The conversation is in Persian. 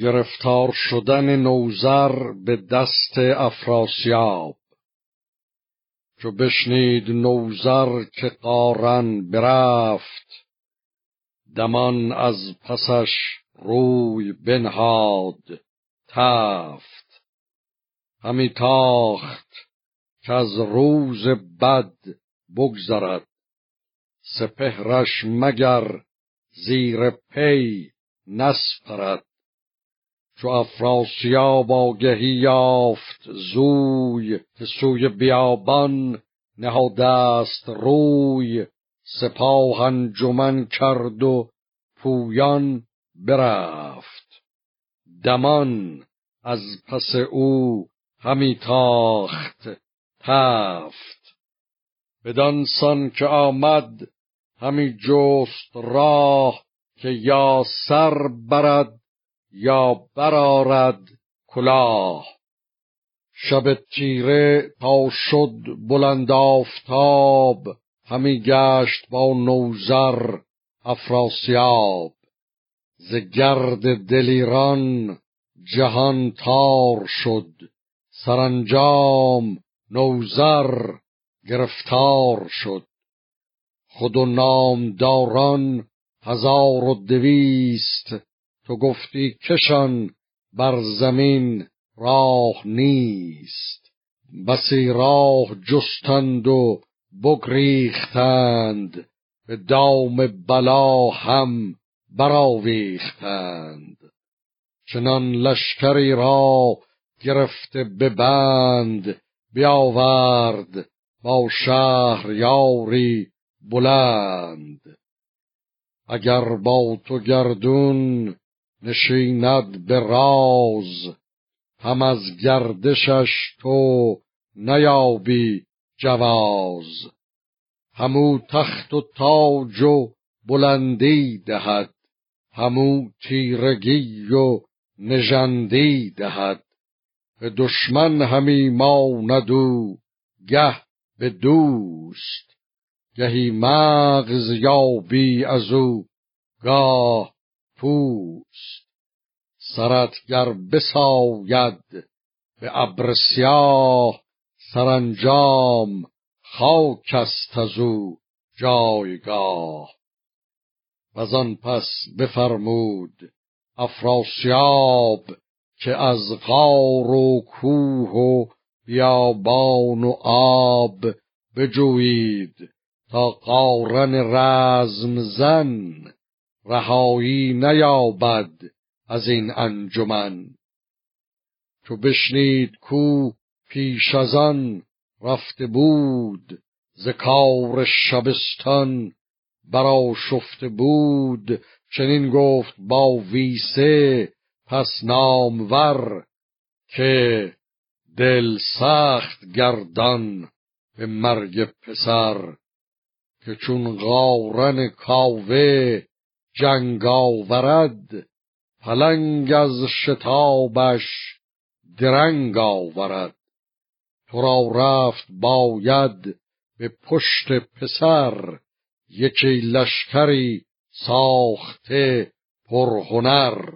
گرفتار شدن نوزر به دست افراسیاب. چو بشنید نوزر که قارن برفت دمان از پسش روی بنهاد تفت. همی تاخت که از روز بد بگذرد سپهرش مگر زیر پی نسپرد. چو افراسیاب آگهی یافت زوی که سوی بیابان نهادست روی سپاه انجمن کرد و پویان برفت دمان از پس او همی تاخت تفت بدان سان که آمد همی جست راه که یا سر برد یا برارد کلاه. شب تیره تا شد بلند آفتاب همی گشت با نوزر افراسیاب. ز گرد دلیران جهان تار شد سرانجام نوزر گرفتار شد. خود و نامداران هزار و دویست تو گفتی کشان بر زمین راه نیست. بسی راه جستند و بگریختند. به دام بلا هم براویختند چنان لشکری را گرفته به بند بیاورد با شهر یاری بلند. اگر با تو گردون نشیند به راز. هم از گردشش تو نیابی جواز. همو تخت و تاج و بلندی دهد. همو تیرگی و نژندی دهد. به دشمن همی ماند و گه به دوست. گهی مغز یابی از او. گاه پوست. سرت گر بساید به ابر سیاه سرانجام خاک است از او جایگاه. وزان پس بفرمود افراسیاب که از غار و کوه و بیابان و آب بجویید تا قارن رزم زن. رهایی نیابد از این انجمن. چو بشنید کو پیش از آن رفته بود ز کار شبستان برا شفته بود چنین گفت با ویسه پس نامور که دل سخت گردان به مرگ پسر که چون غارن کاوه جنگ آورد پلنگ از شتابش درنگ آورد. تو را رفت باید به پشت پسر یکی لشکری ساخته پرهنر.